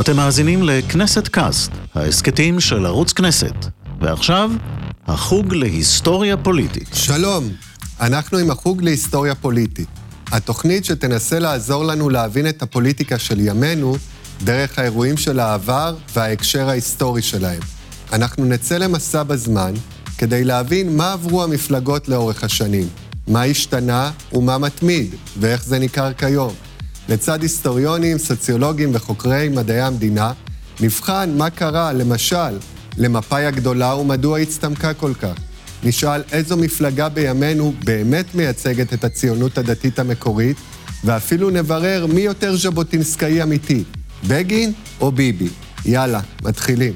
אתם מאזינים לכנסת קאסט, ההסכתים של ערוץ כנסת. ועכשיו, החוג להיסטוריה פוליטית. שלום, אנחנו עם החוג להיסטוריה פוליטית. התוכנית שתנסה לעזור לנו להבין את הפוליטיקה של ימינו דרך האירועים של העבר וההקשר ההיסטורי שלהם. אנחנו נצא למסע בזמן כדי להבין מה עברו המפלגות לאורך השנים, מה השתנה ומה מתמיד, ואיך זה ניכר כיום. לצד היסטוריונים, סוציולוגים וחוקרי מדעי המדינה, נבחן מה קרה, למשל, למפא"י הגדולה ומדוע הצטמקה כל כך. נשאל איזו מפלגה בימינו באמת מייצגת את הציונות הדתית המקורית, ואפילו נברר מי יותר ז'בוטינסקאי אמיתי, בגין או ביבי. יאללה, מתחילים.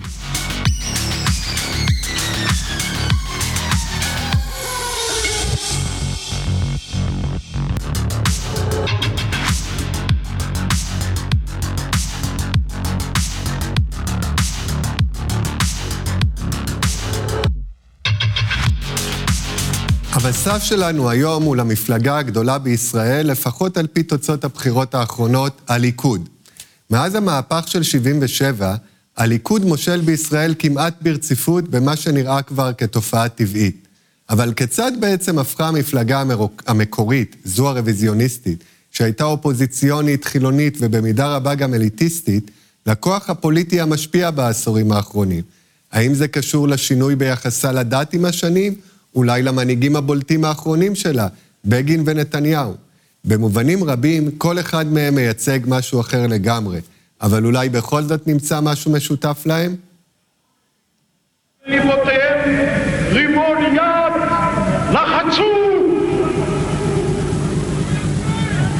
המסע שלנו היום הוא למפלגה הגדולה בישראל, לפחות על פי תוצאות הבחירות האחרונות, הליכוד. מאז המהפך של 77, הליכוד מושל בישראל כמעט ברציפות במה שנראה כבר כתופעה טבעית. אבל כיצד בעצם הפכה המפלגה המקורית, זו הרוויזיוניסטית, שהייתה אופוזיציונית, חילונית ובמידה רבה גם אליטיסטית, לכוח הפוליטי המשפיע בעשורים האחרונים? האם זה קשור לשינוי ביחסה לדת עם השנים, אולי למנהיגים הבולטים האחרונים שלה, בגין ונתניהו. במובנים רבים, כל אחד מהם מייצג משהו אחר לגמרי, אבל אולי בכל זאת נמצא משהו משותף להם?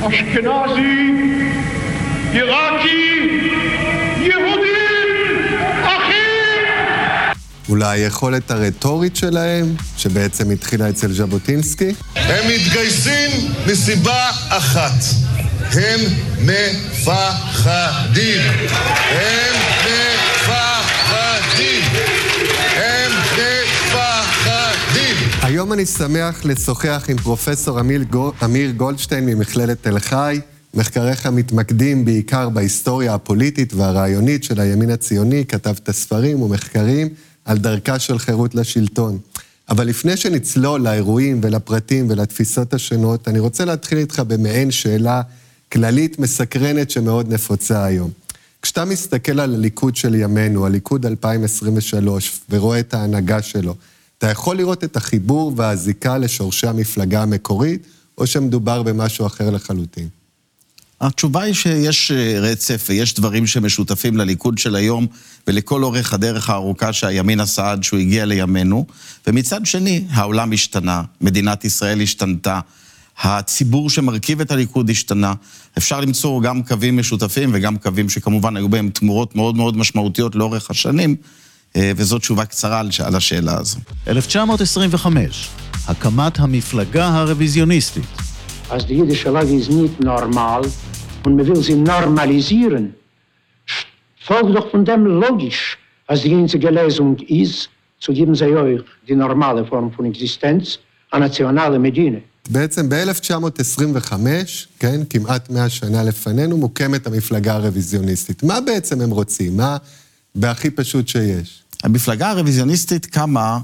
אשכנזי, עיראקי, אולי היכולת הרטורית שלהם, שבעצם התחילה אצל ז'בוטינסקי? הם מתגייסים מסיבה אחת, הם מפחדים. הם מפחדים. הם מפחדים. היום אני שמח לשוחח עם פרופסור אמיר, אמיר גולדשטיין ממכללת תל חי. מחקריך מתמקדים בעיקר בהיסטוריה הפוליטית והרעיונית של הימין הציוני, כתבת ספרים ומחקרים. על דרכה של חירות לשלטון. אבל לפני שנצלול לאירועים ולפרטים ולתפיסות השונות, אני רוצה להתחיל איתך במעין שאלה כללית מסקרנת שמאוד נפוצה היום. כשאתה מסתכל על הליכוד של ימינו, הליכוד 2023, ורואה את ההנהגה שלו, אתה יכול לראות את החיבור והזיקה לשורשי המפלגה המקורית, או שמדובר במשהו אחר לחלוטין? התשובה היא שיש אה, רצף ויש דברים שמשותפים לליכוד של היום ולכל אורך הדרך הארוכה שהימין עשה עד שהוא הגיע לימינו. ומצד שני, העולם השתנה, מדינת ישראל השתנתה, הציבור שמרכיב את הליכוד השתנה. אפשר למצוא גם קווים משותפים וגם קווים שכמובן היו בהם תמורות מאוד מאוד משמעותיות לאורך השנים, אה, וזו תשובה קצרה על השאלה הזו. 1925, הקמת המפלגה הרוויזיוניסטית. Als die jüdische Lage ist nicht normal, und man will sie normalisieren, folgt doch von dem logisch, als die einzige Lesung ist, zu geben sie euch die normale Form von Existenz, הנציונל המדינה. בעצם ב-1925, כן, כמעט 100 שנה לפנינו, מוקמת המפלגה הרוויזיוניסטית. מה בעצם הם רוצים? מה בהכי פשוט שיש? המפלגה הרוויזיוניסטית קמה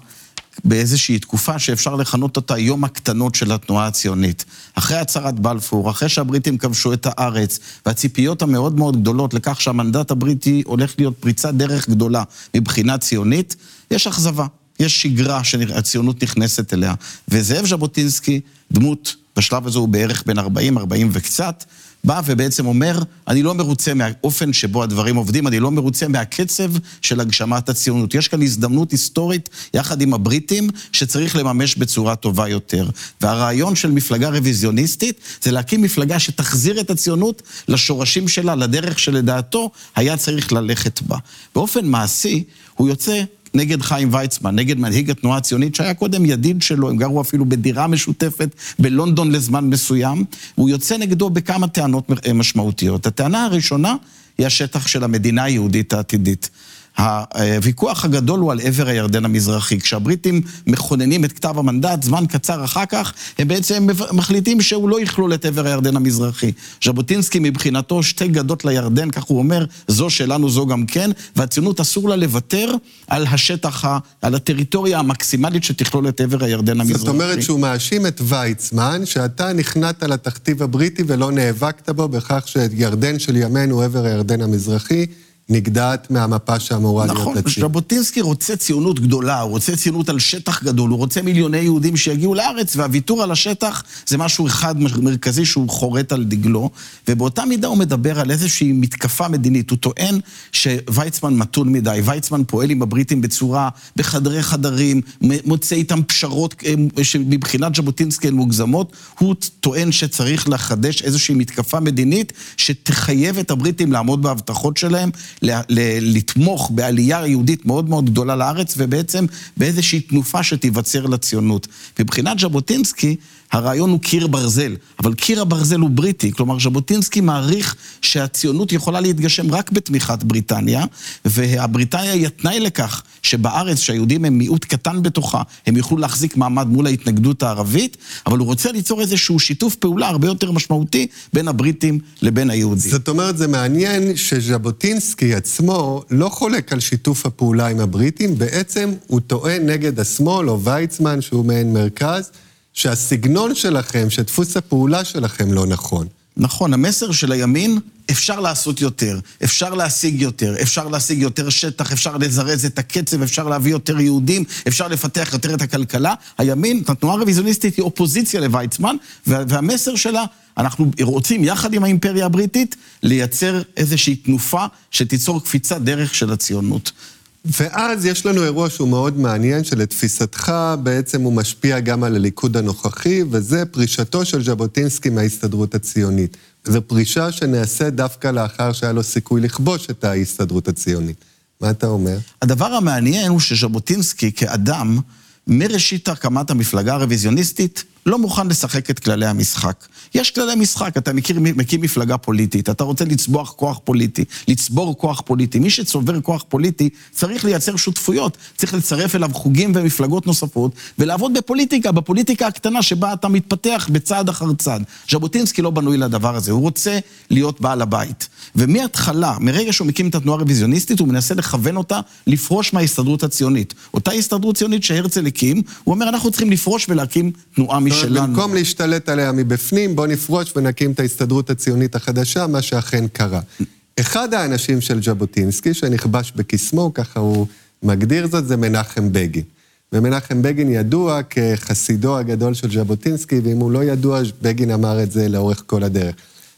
באיזושהי תקופה שאפשר לכנות אותה יום הקטנות של התנועה הציונית. אחרי הצהרת בלפור, אחרי שהבריטים כבשו את הארץ, והציפיות המאוד מאוד גדולות לכך שהמנדט הבריטי הולך להיות פריצת דרך גדולה מבחינה ציונית, יש אכזבה. יש שגרה שהציונות נכנסת אליה. וזאב ז'בוטינסקי, דמות, בשלב הזה הוא בערך בין 40, 40 וקצת, בא ובעצם אומר, אני לא מרוצה מהאופן שבו הדברים עובדים, אני לא מרוצה מהקצב של הגשמת הציונות. יש כאן הזדמנות היסטורית, יחד עם הבריטים, שצריך לממש בצורה טובה יותר. והרעיון של מפלגה רוויזיוניסטית זה להקים מפלגה שתחזיר את הציונות לשורשים שלה, לדרך שלדעתו היה צריך ללכת בה. באופן מעשי, הוא יוצא נגד חיים ויצמן, נגד מנהיג התנועה הציונית, שהיה קודם ידיד שלו, הם גרו אפילו בדירה משותפת בלונדון לזמן מסוים, והוא יוצא נגדו בכמה טענות משמעותיות. הטענה הראשונה היא השטח של המדינה היהודית העתידית. הוויכוח הגדול הוא על עבר הירדן המזרחי. כשהבריטים מכוננים את כתב המנדט, זמן קצר אחר כך, הם בעצם מחליטים שהוא לא יכלול את עבר הירדן המזרחי. ז'בוטינסקי מבחינתו שתי גדות לירדן, כך הוא אומר, זו שלנו, זו גם כן, והציונות אסור לה לוותר על השטח, על הטריטוריה המקסימלית שתכלול את עבר הירדן המזרחי. זאת אומרת שהוא מאשים את ויצמן, שאתה נכנעת לתכתיב הבריטי ולא נאבקת בו בכך שירדן של ימינו, עבר הירדן המזרחי, נגדעת מהמפה שאמורה נכון, להיות לצים. נכון, ז'בוטינסקי רוצה ציונות גדולה, הוא רוצה ציונות על שטח גדול, הוא רוצה מיליוני יהודים שיגיעו לארץ, והוויתור על השטח זה משהו אחד מרכזי שהוא חורט על דגלו, ובאותה מידה הוא מדבר על איזושהי מתקפה מדינית. הוא טוען שוויצמן מתון מדי, ויצמן פועל עם הבריטים בצורה, בחדרי חדרים, מוצא איתם פשרות אה, שמבחינת ז'בוטינסקי הן מוגזמות. הוא טוען שצריך לחדש איזושהי מתקפה מדינית שתחייב את הבריטים לעמוד בהבטחות שלהם. לתמוך בעלייה יהודית מאוד מאוד גדולה לארץ, ובעצם באיזושהי תנופה שתיווצר לציונות. מבחינת ז'בוטינסקי, הרעיון הוא קיר ברזל, אבל קיר הברזל הוא בריטי, כלומר ז'בוטינסקי מעריך שהציונות יכולה להתגשם רק בתמיכת בריטניה, והבריטניה היא התנאי לכך שבארץ, שהיהודים הם מיעוט קטן בתוכה, הם יוכלו להחזיק מעמד מול ההתנגדות הערבית, אבל הוא רוצה ליצור איזשהו שיתוף פעולה הרבה יותר משמעותי בין הבריטים לבין היהודים. זאת אומרת, זה מעניין שז'בוטינסקי עצמו לא חולק על שיתוף הפעולה עם הבריטים, בעצם הוא טוען נגד השמאל, או ויצמן, שהוא מעין מרכז, שהסגנון שלכם, שדפוס הפעולה שלכם לא נכון. נכון, המסר של הימין, אפשר לעשות יותר, אפשר להשיג יותר, אפשר להשיג יותר שטח, אפשר לזרז את הקצב, אפשר להביא יותר יהודים, אפשר לפתח יותר את הכלכלה. הימין, התנועה הרוויזיוניסטית היא אופוזיציה לוויצמן, והמסר שלה, אנחנו רוצים יחד עם האימפריה הבריטית לייצר איזושהי תנופה שתיצור קפיצת דרך של הציונות. ואז יש לנו אירוע שהוא מאוד מעניין, שלתפיסתך בעצם הוא משפיע גם על הליכוד הנוכחי, וזה פרישתו של ז'בוטינסקי מההסתדרות הציונית. זו פרישה שנעשית דווקא לאחר שהיה לו סיכוי לכבוש את ההסתדרות הציונית. מה אתה אומר? הדבר המעניין הוא שז'בוטינסקי כאדם, מראשית הקמת המפלגה הרוויזיוניסטית, לא מוכן לשחק את כללי המשחק. יש כללי משחק, אתה מכיר, מקים מפלגה פוליטית, אתה רוצה לצבוח כוח פוליטי, לצבור כוח פוליטי. מי שצובר כוח פוליטי צריך לייצר שותפויות, צריך לצרף אליו חוגים ומפלגות נוספות, ולעבוד בפוליטיקה, בפוליטיקה הקטנה שבה אתה מתפתח בצעד אחר צעד. ז'בוטינסקי לא בנוי לדבר הזה, הוא רוצה להיות בעל הבית. ומההתחלה, מרגע שהוא מקים את התנועה הרוויזיוניסטית, הוא מנסה לכוון אותה לפרוש מההסתדרות הציונית. אותה הסתדרות ציונית שהרצל הקים, הוא אומר, אנחנו צריכים לפרוש ולהקים תנועה משלנו. במקום להשתלט עליה מבפנים, בוא נפרוש ונקים את ההסתדרות הציונית החדשה, מה שאכן קרה. אחד האנשים של ז'בוטינסקי, שנכבש בקסמו, ככה הוא מגדיר זאת, זה מנחם בגין. ומנחם בגין ידוע כחסידו הגדול של ז'בוטינסקי, ואם הוא לא ידוע, בגין אמר את זה לאורך כל הדרך.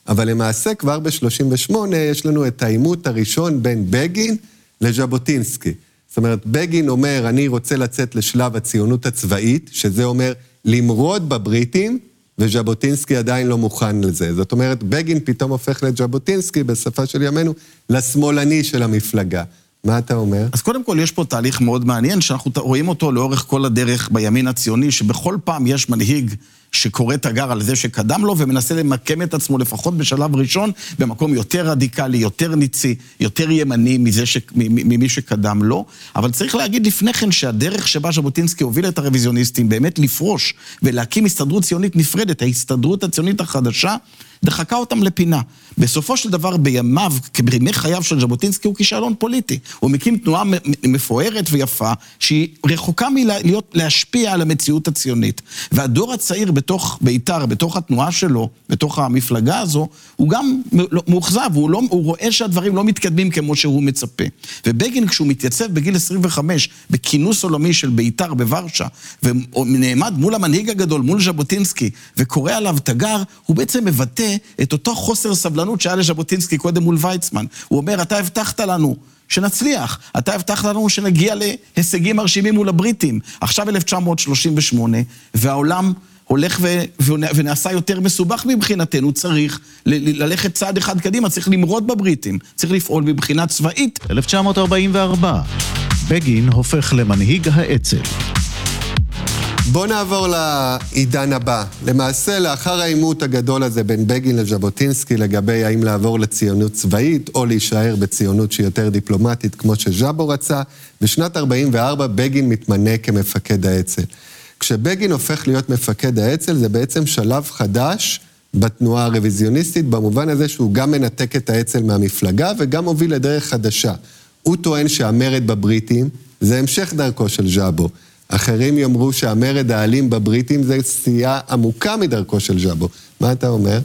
אבל למעשה, כבר ב-38' יש לנו את העימות הראשון בין בגין לז'בוטינסקי. זאת אומרת, בגין אומר, אני רוצה לצאת לשלב הציונות הצבאית, שזה אומר למרוד בבריטים, וז'בוטינסקי עדיין לא מוכן לזה. זאת אומרת, בגין פתאום הופך לז'בוטינסקי, בשפה של ימינו, לשמאלני של המפלגה. מה אתה אומר? אז קודם כל, יש פה תהליך מאוד מעניין, שאנחנו רואים אותו לאורך כל הדרך בימין הציוני, שבכל פעם יש מנהיג שקורא תגר על זה שקדם לו ומנסה למקם את עצמו לפחות בשלב ראשון במקום יותר רדיקלי, יותר ניצי, יותר ימני מזה ש... ממי שקדם לו. אבל צריך להגיד לפני כן שהדרך שבה ז'בוטינסקי הוביל את הרוויזיוניסטים באמת לפרוש ולהקים הסתדרות ציונית נפרדת, ההסתדרות הציונית החדשה, דחקה אותם לפינה. בסופו של דבר, בימיו, כבימי חייו של ז'בוטינסקי, הוא כישלון פוליטי. הוא מקים תנועה מפוארת ויפה, שהיא רחוקה מלהיות, להשפיע על המציאות הציונית. והדור הצעיר בתוך בית"ר, בתוך התנועה שלו, בתוך המפלגה הזו, הוא גם לא, מאוכזב, הוא, לא, הוא רואה שהדברים לא מתקדמים כמו שהוא מצפה. ובגין, כשהוא מתייצב בגיל 25 בכינוס עולמי של בית"ר בוורשה, ונעמד מול המנהיג הגדול, מול ז'בוטינסקי, וקורא עליו תגר, הוא בעצם מבטא את אותו חוסר סבלנות שהיה לז'בוטינסקי קודם מול ויצמן. הוא אומר, אתה הבטחת לנו שנצליח, אתה הבטחת לנו שנגיע להישגים מרשימים מול הבריטים. עכשיו 1938, והעולם... הולך ו... ונעשה יותר מסובך מבחינתנו, צריך ל... ללכת צעד אחד קדימה, צריך למרוד בבריטים, צריך לפעול מבחינה צבאית. 1944, בגין הופך למנהיג האצ"ל. בואו נעבור לעידן הבא. למעשה, לאחר העימות הגדול הזה בין בגין לז'בוטינסקי לגבי האם לעבור לציונות צבאית או להישאר בציונות שהיא יותר דיפלומטית כמו שז'אבו רצה, בשנת 44' בגין מתמנה כמפקד האצ"ל. כשבגין הופך להיות מפקד האצ"ל זה בעצם שלב חדש בתנועה הרוויזיוניסטית, במובן הזה שהוא גם מנתק את האצ"ל מהמפלגה וגם מוביל לדרך חדשה. הוא טוען שהמרד בבריטים זה המשך דרכו של ז'אבו. אחרים יאמרו שהמרד האלים בבריטים זה סטייה עמוקה מדרכו של ז'אבו. מה אתה אומר?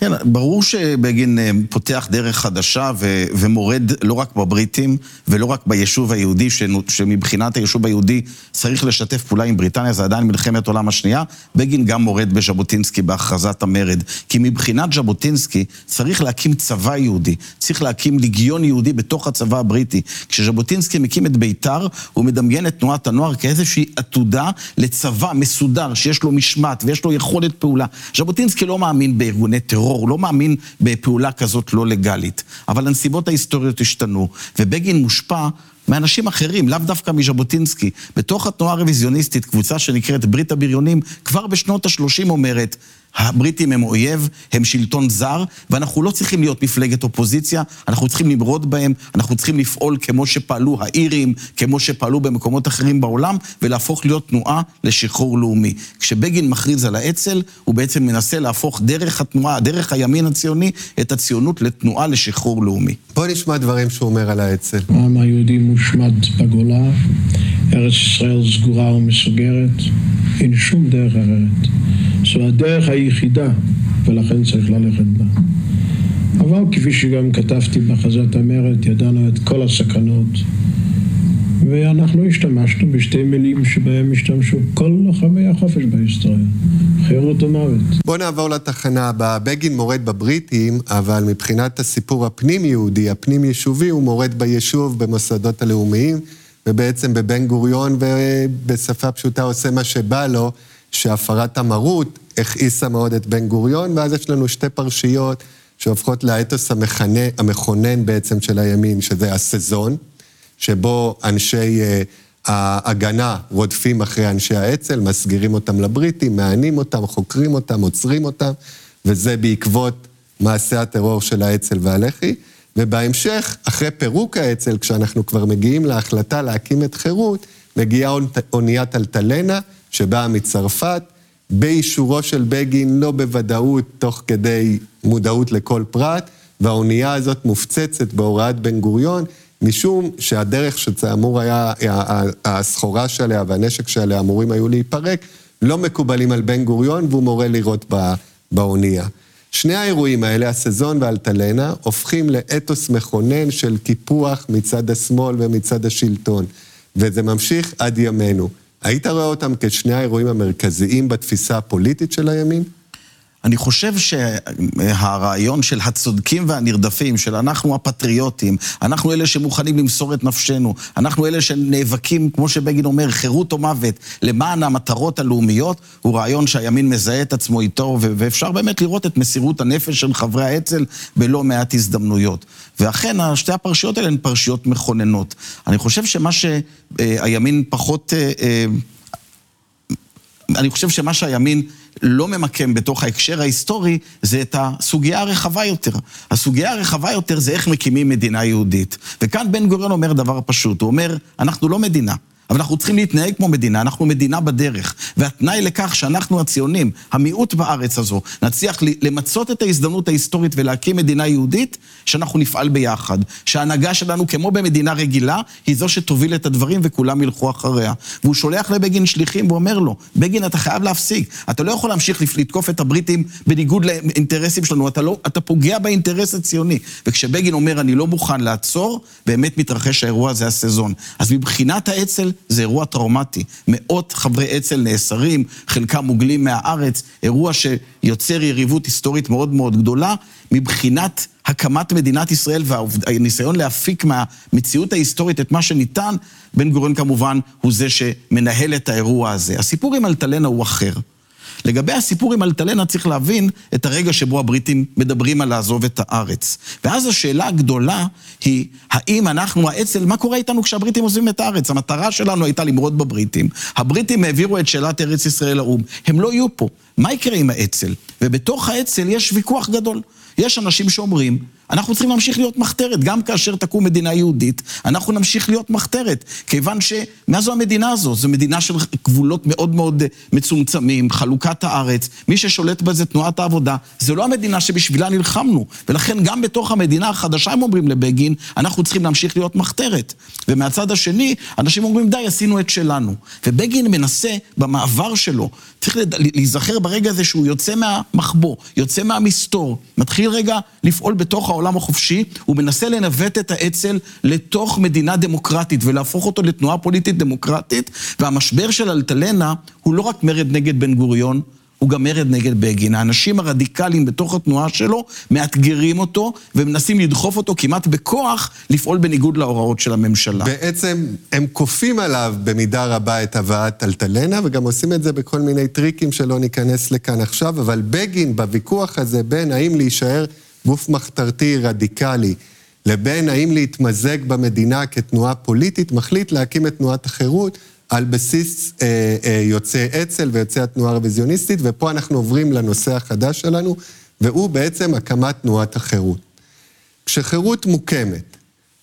כן, ברור שבגין אה, פותח דרך חדשה ו- ומורד לא רק בבריטים ולא רק ביישוב היהודי, ש- שמבחינת היישוב היהודי צריך לשתף פעולה עם בריטניה, זה עדיין מלחמת העולם השנייה, בגין גם מורד בז'בוטינסקי בהכרזת המרד. כי מבחינת ז'בוטינסקי צריך להקים צבא יהודי, צריך להקים ליגיון יהודי בתוך הצבא הבריטי. כשז'בוטינסקי מקים את בית"ר, הוא מדמיין את תנועת הנוער כאיזושהי עתודה לצבא מסודר, שיש לו משמעת ויש לו יכולת פעולה. ז'בוטינסקי לא מאמין בארגוני טרור. טרור, הוא לא מאמין בפעולה כזאת לא לגלית. אבל הנסיבות ההיסטוריות השתנו, ובגין מושפע מאנשים אחרים, לאו דווקא מז'בוטינסקי. בתוך התנועה הרוויזיוניסטית, קבוצה שנקראת ברית הבריונים, כבר בשנות ה-30 אומרת, הבריטים הם אויב, הם שלטון זר, ואנחנו לא צריכים להיות מפלגת אופוזיציה, אנחנו צריכים למרוד בהם, אנחנו צריכים לפעול כמו שפעלו האירים, כמו שפעלו במקומות אחרים בעולם, ולהפוך להיות תנועה לשחרור לאומי. כשבגין מכריז על האצ"ל, הוא בעצם מנסה להפוך דרך התנועה, דרך הימין הציוני, את הציונות לתנועה לשחרור לאומי. בוא נשמע דברים שהוא אומר על האצ"ל. העם היהודי מושמד בגולה, ארץ ישראל סגורה ומסוגרת, אין שום דרך אחרת. זו הדרך היחידה, ולכן צריך ללכת בה. אבל כפי שגם כתבתי בהכרזת המרד, ידענו את כל הסכנות, ואנחנו השתמשנו בשתי מילים שבהם השתמשו כל לוחמי החופש בהיסטוריה, חירות ומוות. בואו נעבור לתחנה הבאה. בגין מורד בבריטים, אבל מבחינת הסיפור הפנים-יהודי, הפנים-יישובי, הוא מורד ביישוב, במוסדות הלאומיים, ובעצם בבן גוריון, ובשפה פשוטה עושה מה שבא לו. שהפרת המרות הכעיסה מאוד את בן גוריון, ואז יש לנו שתי פרשיות שהופכות לאתוס המכנה, המכונן בעצם של הימין, שזה הסזון, שבו אנשי uh, ההגנה רודפים אחרי אנשי האצ"ל, מסגירים אותם לבריטים, מענים אותם, חוקרים אותם, עוצרים אותם, וזה בעקבות מעשי הטרור של האצ"ל והלח"י. ובהמשך, אחרי פירוק האצ"ל, כשאנחנו כבר מגיעים להחלטה להקים את חירות, מגיעה אוניית אלטלנה, שבאה מצרפת, באישורו של בגין, לא בוודאות, תוך כדי מודעות לכל פרט, והאונייה הזאת מופצצת בהוראת בן גוריון, משום שהדרך שאמור היה, הסחורה שעליה והנשק שעליה אמורים היו להיפרק, לא מקובלים על בן גוריון והוא מורה לירות באונייה. שני האירועים האלה, הסזון ואלטלנה, הופכים לאתוס מכונן של קיפוח מצד השמאל ומצד השלטון, וזה ממשיך עד ימינו. היית רואה אותם כשני האירועים המרכזיים בתפיסה הפוליטית של הימין? אני חושב שהרעיון של הצודקים והנרדפים, של אנחנו הפטריוטים, אנחנו אלה שמוכנים למסור את נפשנו, אנחנו אלה שנאבקים, כמו שבגין אומר, חירות או מוות, למען המטרות הלאומיות, הוא רעיון שהימין מזהה את עצמו איתו, ואפשר באמת לראות את מסירות הנפש של חברי האצ"ל בלא מעט הזדמנויות. ואכן, שתי הפרשיות האלה הן פרשיות מכוננות. אני חושב שמה שהימין פחות... אה, אה, אני חושב שמה שהימין לא ממקם בתוך ההקשר ההיסטורי, זה את הסוגיה הרחבה יותר. הסוגיה הרחבה יותר זה איך מקימים מדינה יהודית. וכאן בן גוריון אומר דבר פשוט, הוא אומר, אנחנו לא מדינה. אבל אנחנו צריכים להתנהג כמו מדינה, אנחנו מדינה בדרך. והתנאי לכך שאנחנו הציונים, המיעוט בארץ הזו, נצליח למצות את ההזדמנות ההיסטורית ולהקים מדינה יהודית, שאנחנו נפעל ביחד. שההנהגה שלנו, כמו במדינה רגילה, היא זו שתוביל את הדברים וכולם ילכו אחריה. והוא שולח לבגין שליחים ואומר לו, בגין, אתה חייב להפסיק. אתה לא יכול להמשיך לתקוף את הבריטים בניגוד לאינטרסים שלנו, אתה, לא, אתה פוגע באינטרס הציוני. וכשבגין אומר, אני לא מוכן לעצור, באמת מתרחש האירוע הזה, הסזון. אז מבחינת האצ"ל, זה אירוע טראומטי. מאות חברי אצ"ל נאסרים, חלקם מוגלים מהארץ, אירוע שיוצר יריבות היסטורית מאוד מאוד גדולה. מבחינת הקמת מדינת ישראל והניסיון להפיק מהמציאות ההיסטורית את מה שניתן, בן גוריון כמובן הוא זה שמנהל את האירוע הזה. הסיפור עם אלטלנה הוא אחר. לגבי הסיפור עם אלטלנה צריך להבין את הרגע שבו הבריטים מדברים על לעזוב את הארץ. ואז השאלה הגדולה היא, האם אנחנו, האצ"ל, מה קורה איתנו כשהבריטים עוזבים את הארץ? המטרה שלנו הייתה למרוד בבריטים. הבריטים העבירו את שאלת ארץ ישראל לאו"ם. הם לא יהיו פה. מה יקרה עם האצ"ל? ובתוך האצ"ל יש ויכוח גדול. יש אנשים שאומרים, אנחנו צריכים להמשיך להיות מחתרת, גם כאשר תקום מדינה יהודית, אנחנו נמשיך להיות מחתרת, כיוון שמה זו המדינה הזו? זו מדינה של גבולות מאוד מאוד אה, מצומצמים, חלוקת הארץ, מי ששולט בה זה תנועת העבודה, זה לא המדינה שבשבילה נלחמנו, ולכן גם בתוך המדינה החדשה הם אומרים לבגין, אנחנו צריכים להמשיך להיות מחתרת. ומהצד השני, אנשים אומרים, די, עשינו את שלנו. ובגין מנסה במעבר שלו, צריך להיזכר ברגע הזה שהוא יוצא מהמחבוא, יוצא מהמסתור, מתחיל רגע לפעול בתוך העולם החופשי, הוא מנסה לנווט את האצ"ל לתוך מדינה דמוקרטית ולהפוך אותו לתנועה פוליטית דמוקרטית, והמשבר של אלטלנה הוא לא רק מרד נגד בן גוריון, הוא גם מרד נגד בגין. האנשים הרדיקליים בתוך התנועה שלו מאתגרים אותו ומנסים לדחוף אותו כמעט בכוח לפעול בניגוד להוראות של הממשלה. בעצם הם כופים עליו במידה רבה את הבאת אלטלנה, וגם עושים את זה בכל מיני טריקים שלא ניכנס לכאן עכשיו, אבל בגין בוויכוח הזה בין האם להישאר גוף מחתרתי רדיקלי לבין האם להתמזג במדינה כתנועה פוליטית, מחליט להקים את תנועת החירות. על בסיס אה, אה, יוצאי אצ"ל ויוצאי התנועה הרוויזיוניסטית, ופה אנחנו עוברים לנושא החדש שלנו, והוא בעצם הקמת תנועת החירות. כשחירות מוקמת,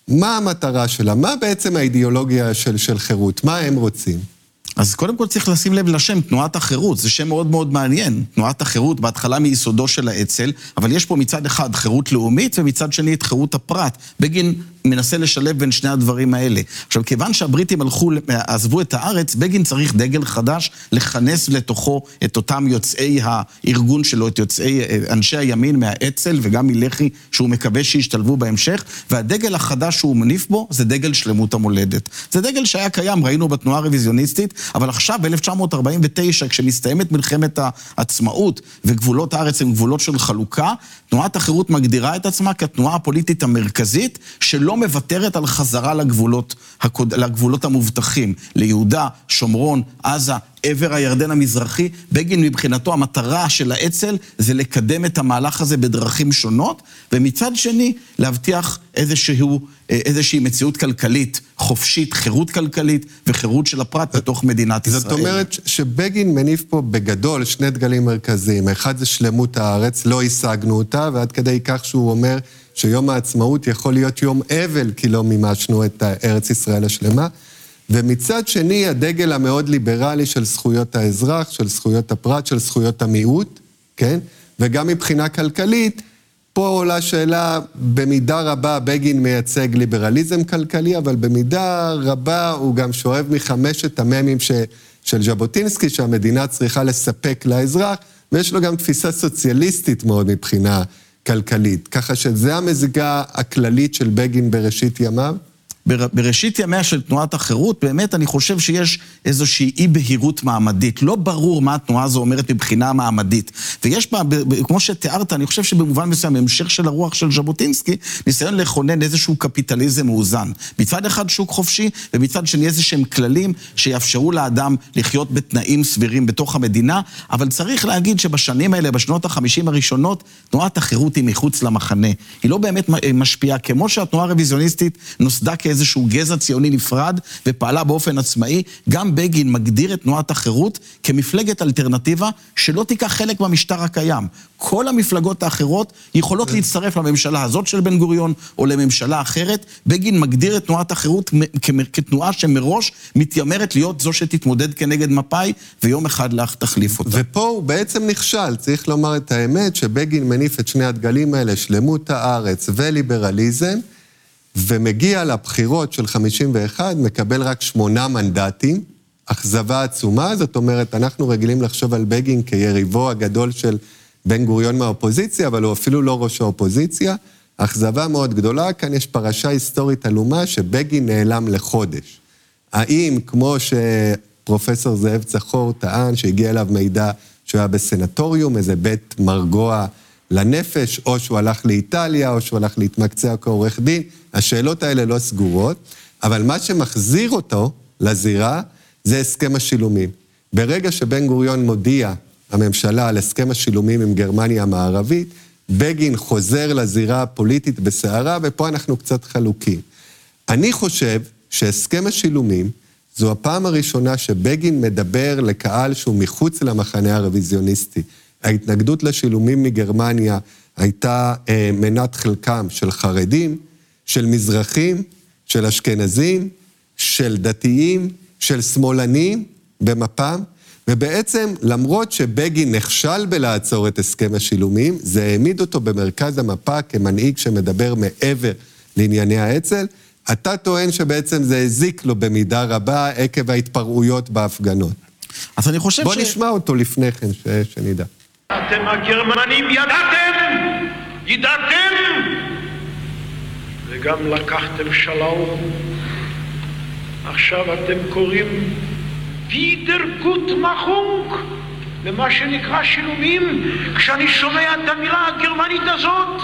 מה המטרה שלה? מה בעצם האידיאולוגיה של, של חירות? מה הם רוצים? אז קודם כל צריך לשים לב לשם, תנועת החירות, זה שם מאוד מאוד מעניין. תנועת החירות, בהתחלה מיסודו של האצ"ל, אבל יש פה מצד אחד חירות לאומית ומצד שני את חירות הפרט. בגין מנסה לשלב בין שני הדברים האלה. עכשיו, כיוון שהבריטים הלכו, עזבו את הארץ, בגין צריך דגל חדש לכנס לתוכו את אותם יוצאי הארגון שלו, את יוצאי אנשי הימין מהאצ"ל וגם מלח"י, שהוא מקווה שישתלבו בהמשך, והדגל החדש שהוא מניף בו זה דגל שלמות המולדת. זה דגל שהיה קיים, ראינו בתנועה הרוויזיוניסטית, אבל עכשיו, ב-1949, כשמסתיימת מלחמת העצמאות וגבולות הארץ הם גבולות של חלוקה, תנועת החירות מגדירה את עצמה כתנועה הפוליטית המרכזית, שלא מוותרת על חזרה לגבולות, לגבולות המובטחים, ליהודה, שומרון, עזה, עבר הירדן המזרחי. בגין מבחינתו, המטרה של האצ"ל זה לקדם את המהלך הזה בדרכים שונות, ומצד שני, להבטיח איזשהו, איזושהי מציאות כלכלית חופשית, חירות כלכלית וחירות של הפרט בתוך מדינת ישראל. זאת אומרת שבגין מניף פה בגדול שני דגלים מרכזיים. האחד זה שלמות הארץ, לא השגנו אותה, ועד כדי כך שהוא אומר שיום העצמאות יכול להיות יום אבל, כי לא מימשנו את ארץ ישראל השלמה. ומצד שני, הדגל המאוד ליברלי של זכויות האזרח, של זכויות הפרט, של זכויות המיעוט, כן? וגם מבחינה כלכלית, פה עולה שאלה, במידה רבה בגין מייצג ליברליזם כלכלי, אבל במידה רבה הוא גם שואב מחמשת המ"מים ש, של ז'בוטינסקי, שהמדינה צריכה לספק לאזרח, ויש לו גם תפיסה סוציאליסטית מאוד מבחינה כלכלית. ככה שזה המזיגה הכללית של בגין בראשית ימיו. בראשית ימיה של תנועת החירות, באמת אני חושב שיש איזושהי אי-בהירות מעמדית. לא ברור מה התנועה הזו אומרת מבחינה מעמדית. ויש בה, כמו שתיארת, אני חושב שבמובן מסוים, המשך של הרוח של ז'בוטינסקי, ניסיון לכונן איזשהו קפיטליזם מאוזן. מצד אחד שוק חופשי, ומצד שני איזה שהם כללים שיאפשרו לאדם לחיות בתנאים סבירים בתוך המדינה, אבל צריך להגיד שבשנים האלה, בשנות החמישים הראשונות, תנועת החירות היא מחוץ למחנה. היא לא באמת משפיעה, כמו שהתנועה הרוויזיוניסטית נוסדה כ... איזשהו גזע ציוני נפרד ופעלה באופן עצמאי, גם בגין מגדיר את תנועת החירות כמפלגת אלטרנטיבה שלא תיקח חלק במשטר הקיים. כל המפלגות האחרות יכולות להצטרף לממשלה הזאת של בן גוריון או לממשלה אחרת. בגין מגדיר את תנועת החירות כתנועה שמראש מתיימרת להיות זו שתתמודד כנגד מפא"י, ויום אחד לך תחליף אותה. ופה הוא בעצם נכשל, צריך לומר את האמת, שבגין מניף את שני הדגלים האלה, שלמות הארץ וליברליזם. ומגיע לבחירות של 51, מקבל רק שמונה מנדטים, אכזבה עצומה, זאת אומרת, אנחנו רגילים לחשוב על בגין כיריבו הגדול של בן גוריון מהאופוזיציה, אבל הוא אפילו לא ראש האופוזיציה. אכזבה מאוד גדולה, כאן יש פרשה היסטורית עלומה שבגין נעלם לחודש. האם, כמו שפרופסור זאב צחור טען, שהגיע אליו מידע שהוא היה בסנטוריום, איזה בית מרגוע לנפש, או שהוא הלך לאיטליה, או שהוא הלך להתמקצע כעורך דין. השאלות האלה לא סגורות, אבל מה שמחזיר אותו לזירה זה הסכם השילומים. ברגע שבן גוריון מודיע הממשלה על הסכם השילומים עם גרמניה המערבית, בגין חוזר לזירה הפוליטית בסערה, ופה אנחנו קצת חלוקים. אני חושב שהסכם השילומים זו הפעם הראשונה שבגין מדבר לקהל שהוא מחוץ למחנה הרוויזיוניסטי. ההתנגדות לשילומים מגרמניה הייתה אה, מנת חלקם של חרדים, של מזרחים, של אשכנזים, של דתיים, של שמאלנים במפ"ם, ובעצם למרות שבגין נכשל בלעצור את הסכם השילומים, זה העמיד אותו במרכז המפה כמנהיג שמדבר מעבר לענייני האצ"ל. אתה טוען שבעצם זה הזיק לו במידה רבה עקב ההתפרעויות בהפגנות. אז אני חושב בוא ש... בוא נשמע אותו לפני כן, ש... שנדע. אתם הגרמנים ידעתם! ידעתם! וגם לקחתם שלום. עכשיו אתם קוראים וידרגוט מחונק למה שנקרא שילומים. כשאני שומע את המילה הגרמנית הזאת,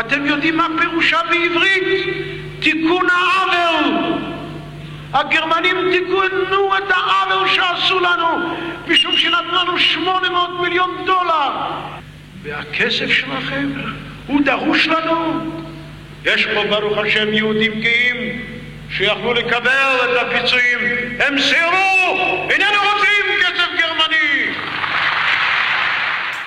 אתם יודעים מה פירושה בעברית? תיקון העוול. הגרמנים תיקנו את העוול שעשו לנו, משום שנתנו לנו 800 מיליון דולר. והכסף שלכם הוא דרוש לנו. יש פה ברוך השם יהודים גאים שיכלו לקבל את הפיצויים. הם סירו! איננו רוצים כסף!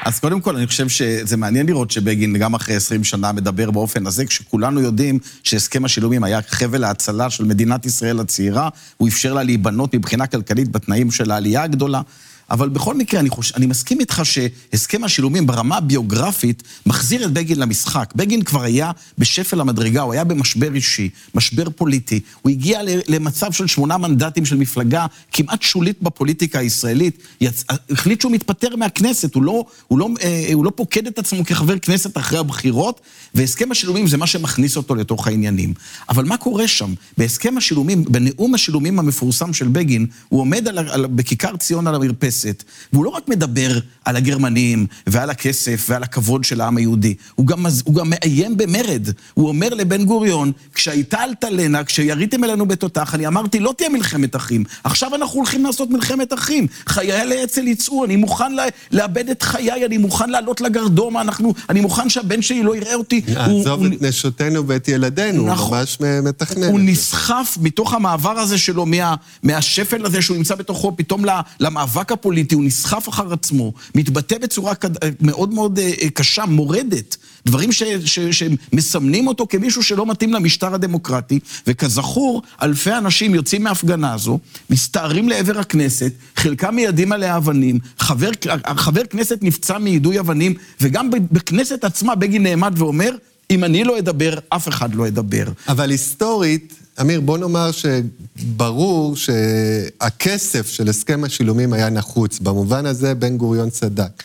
אז קודם כל, אני חושב שזה מעניין לראות שבגין, גם אחרי 20 שנה, מדבר באופן הזה, כשכולנו יודעים שהסכם השילומים היה חבל ההצלה של מדינת ישראל הצעירה, הוא אפשר לה להיבנות מבחינה כלכלית בתנאים של העלייה הגדולה. אבל בכל מקרה, אני, חוש... אני מסכים איתך שהסכם השילומים ברמה הביוגרפית מחזיר את בגין למשחק. בגין כבר היה בשפל המדרגה, הוא היה במשבר אישי, משבר פוליטי. הוא הגיע למצב של שמונה מנדטים של מפלגה כמעט שולית בפוליטיקה הישראלית. יצ... החליט שהוא מתפטר מהכנסת, הוא לא, הוא, לא, אה, הוא לא פוקד את עצמו כחבר כנסת אחרי הבחירות, והסכם השילומים זה מה שמכניס אותו לתוך העניינים. אבל מה קורה שם? בהסכם השילומים, בנאום השילומים המפורסם של בגין, הוא עומד על, על, בכיכר ציון על המרפסת. הכנסת, והוא לא רק מדבר על הגרמנים ועל הכסף ועל הכבוד של העם היהודי, הוא גם, הוא גם מאיים במרד. הוא אומר לבן גוריון, כשהייתה אלטלנה, כשיריתם אלינו בתותח, אני אמרתי, לא תהיה מלחמת אחים. עכשיו אנחנו הולכים לעשות מלחמת אחים. חיי לאצ"ל יצאו, אני מוכן לה, לאבד את חיי, אני מוכן לעלות לגרדום, אנחנו, אני מוכן שהבן שלי לא יראה אותי. נעזוב את נשותינו ואת ילדינו, נכון, הוא ממש מתכנן. הוא נסחף מתוך המעבר הזה שלו, מה, מהשפל הזה שהוא נמצא בתוכו, פתאום למאבק הפוליטי. פוליטי, הוא נסחף אחר עצמו, מתבטא בצורה מאוד מאוד אה, אה, קשה, מורדת. דברים ש, ש, שמסמנים אותו כמישהו שלא מתאים למשטר הדמוקרטי, וכזכור, אלפי אנשים יוצאים מההפגנה הזו, מסתערים לעבר הכנסת, חלקם מיידים עליה אבנים, חבר, חבר כנסת נפצע מיידוי אבנים, וגם בכנסת עצמה בגין נעמד ואומר, אם אני לא אדבר, אף אחד לא ידבר. אבל היסטורית, אמיר, בוא נאמר שברור שהכסף של הסכם השילומים היה נחוץ. במובן הזה בן גוריון צדק.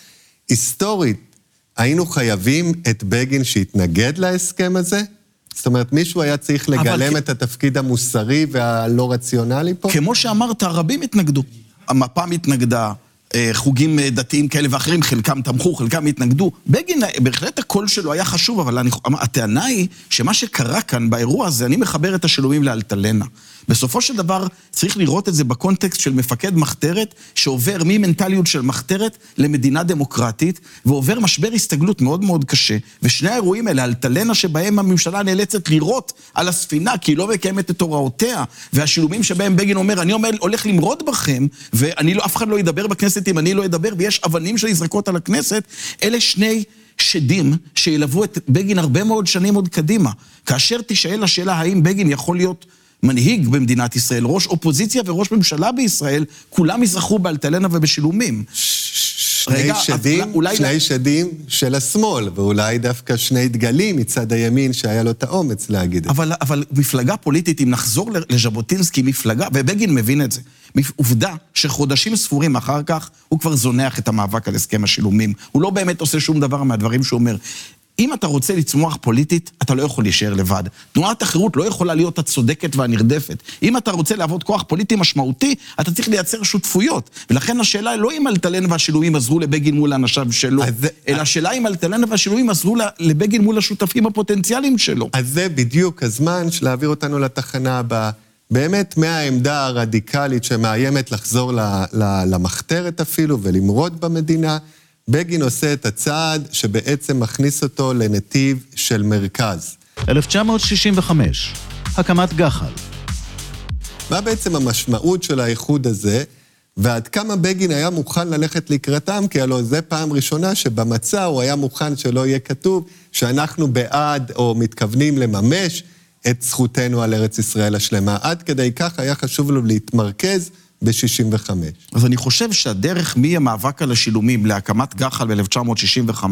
היסטורית, היינו חייבים את בגין שיתנגד להסכם הזה? זאת אומרת, מישהו היה צריך לגלם את התפקיד המוסרי והלא רציונלי פה? כמו שאמרת, רבים התנגדו. המפ"ם התנגדה, חוגים אה, דתיים כאלה ואחרים, חלקם תמכו, חלקם התנגדו. בגין, אה, בהחלט הקול שלו היה חשוב, אבל אני, הטענה היא שמה שקרה כאן באירוע הזה, אני מחבר את השילומים לאלטלנה. בסופו של דבר צריך לראות את זה בקונטקסט של מפקד מחתרת שעובר ממנטליות של מחתרת למדינה דמוקרטית ועובר משבר הסתגלות מאוד מאוד קשה. ושני האירועים האלה, אלטלנה שבהם הממשלה נאלצת לירות על הספינה כי היא לא מקיימת את הוראותיה, והשילומים שבהם בגין אומר, אני אומר, הולך למרוד בכם, ואף אחד לא ידבר בכנסת אם אני לא אדבר, ויש אבנים שנזרקות על הכנסת, אלה שני... שדים שילוו את בגין הרבה מאוד שנים עוד קדימה. כאשר תישאל השאלה האם בגין יכול להיות מנהיג במדינת ישראל, ראש אופוזיציה וראש ממשלה בישראל, כולם יזרחו באלטלנה ובשילומים. שני רגע, שדים, אולי... שני שדים של השמאל, ואולי דווקא שני דגלים מצד הימין שהיה לו את האומץ להגיד את זה. אבל מפלגה פוליטית, אם נחזור לז'בוטינסקי, מפלגה, ובגין מבין את זה, עובדה שחודשים ספורים אחר כך הוא כבר זונח את המאבק על הסכם השילומים. הוא לא באמת עושה שום דבר מהדברים שהוא אומר. אם אתה רוצה לצמוח פוליטית, אתה לא יכול להישאר לבד. תנועת החירות לא יכולה להיות הצודקת והנרדפת. אם אתה רוצה לעבוד כוח פוליטי משמעותי, אתה צריך לייצר שותפויות. ולכן השאלה היא לא אם אלטלן והשילומים עזרו לבגין מול אנשיו שלו, אז... אלא השאלה אם אלטלן והשילומים עזרו לבגין מול השותפים הפוטנציאליים שלו. אז זה בדיוק הזמן של להעביר אותנו לתחנה הבאה. באמת מהעמדה הרדיקלית שמאיימת לחזור למחתרת אפילו ולמרוד במדינה, בגין עושה את הצעד שבעצם מכניס אותו לנתיב של מרכז. 1965, הקמת גח"ל. מה בעצם המשמעות של האיחוד הזה, ועד כמה בגין היה מוכן ללכת לקראתם, כי הלוא זה פעם ראשונה שבמצע הוא היה מוכן שלא יהיה כתוב שאנחנו בעד או מתכוונים לממש את זכותנו על ארץ ישראל השלמה. עד כדי כך היה חשוב לו להתמרכז ב-65. אז אני חושב שהדרך מהמאבק על השילומים להקמת גח"ל ב-1965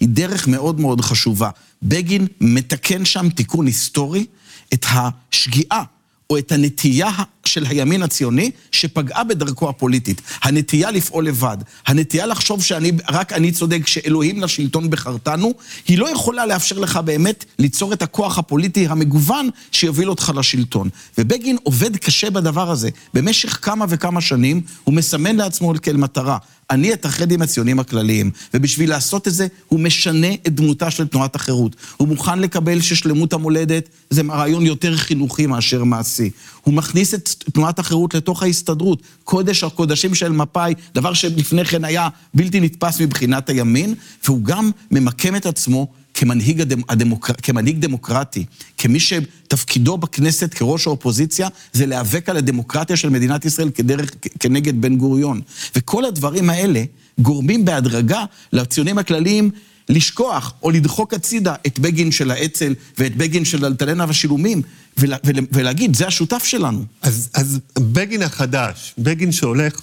היא דרך מאוד מאוד חשובה. בגין מתקן שם תיקון היסטורי את השגיאה או את הנטייה של הימין הציוני שפגעה בדרכו הפוליטית. הנטייה לפעול לבד, הנטייה לחשוב שרק אני צודק, שאלוהים לשלטון בחרתנו, היא לא יכולה לאפשר לך באמת ליצור את הכוח הפוליטי המגוון שיוביל אותך לשלטון. ובגין עובד קשה בדבר הזה. במשך כמה וכמה שנים הוא מסמן לעצמו כאל מטרה. אני אתאחד עם הציונים הכלליים, ובשביל לעשות את זה, הוא משנה את דמותה של תנועת החירות. הוא מוכן לקבל ששלמות המולדת זה רעיון יותר חינוכי מאשר מעשי. הוא מכניס את תנועת החירות לתוך ההסתדרות, קודש הקודשים של מפא"י, דבר שלפני כן היה בלתי נתפס מבחינת הימין, והוא גם ממקם את עצמו כמנהיג, הדמ... הדמוקר... כמנהיג דמוקרטי, כמי שתפקידו בכנסת כראש האופוזיציה זה להיאבק על הדמוקרטיה של מדינת ישראל כדרך, כנגד בן גוריון. וכל הדברים האלה גורמים בהדרגה לציונים הכלליים לשכוח או לדחוק הצידה את בגין של האצ"ל ואת בגין של אלטלנה והשילומים, ולה, ולה, ולהגיד, זה השותף שלנו. אז, אז בגין החדש, בגין שהולך